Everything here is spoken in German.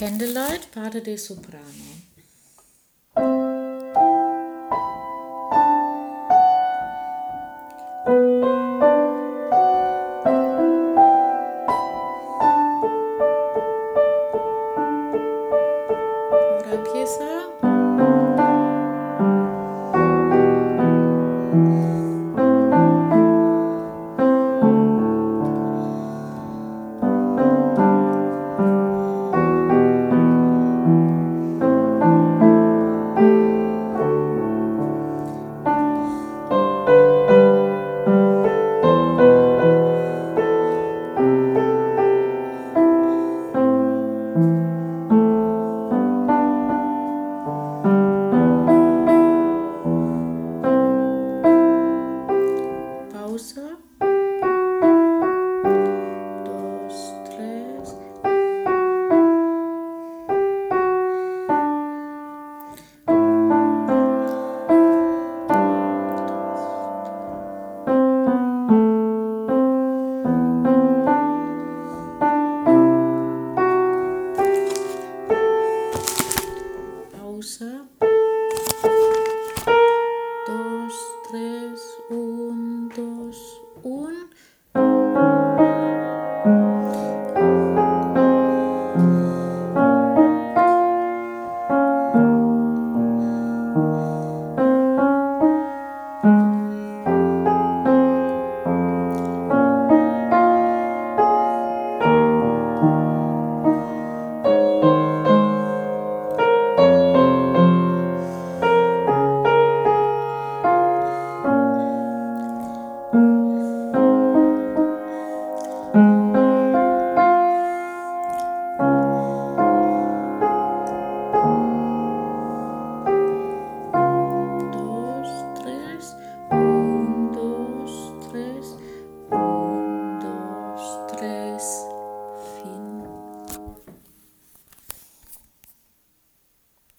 Candlelight, parte dei soprano. Ora empieza. pausa. Dos, tres.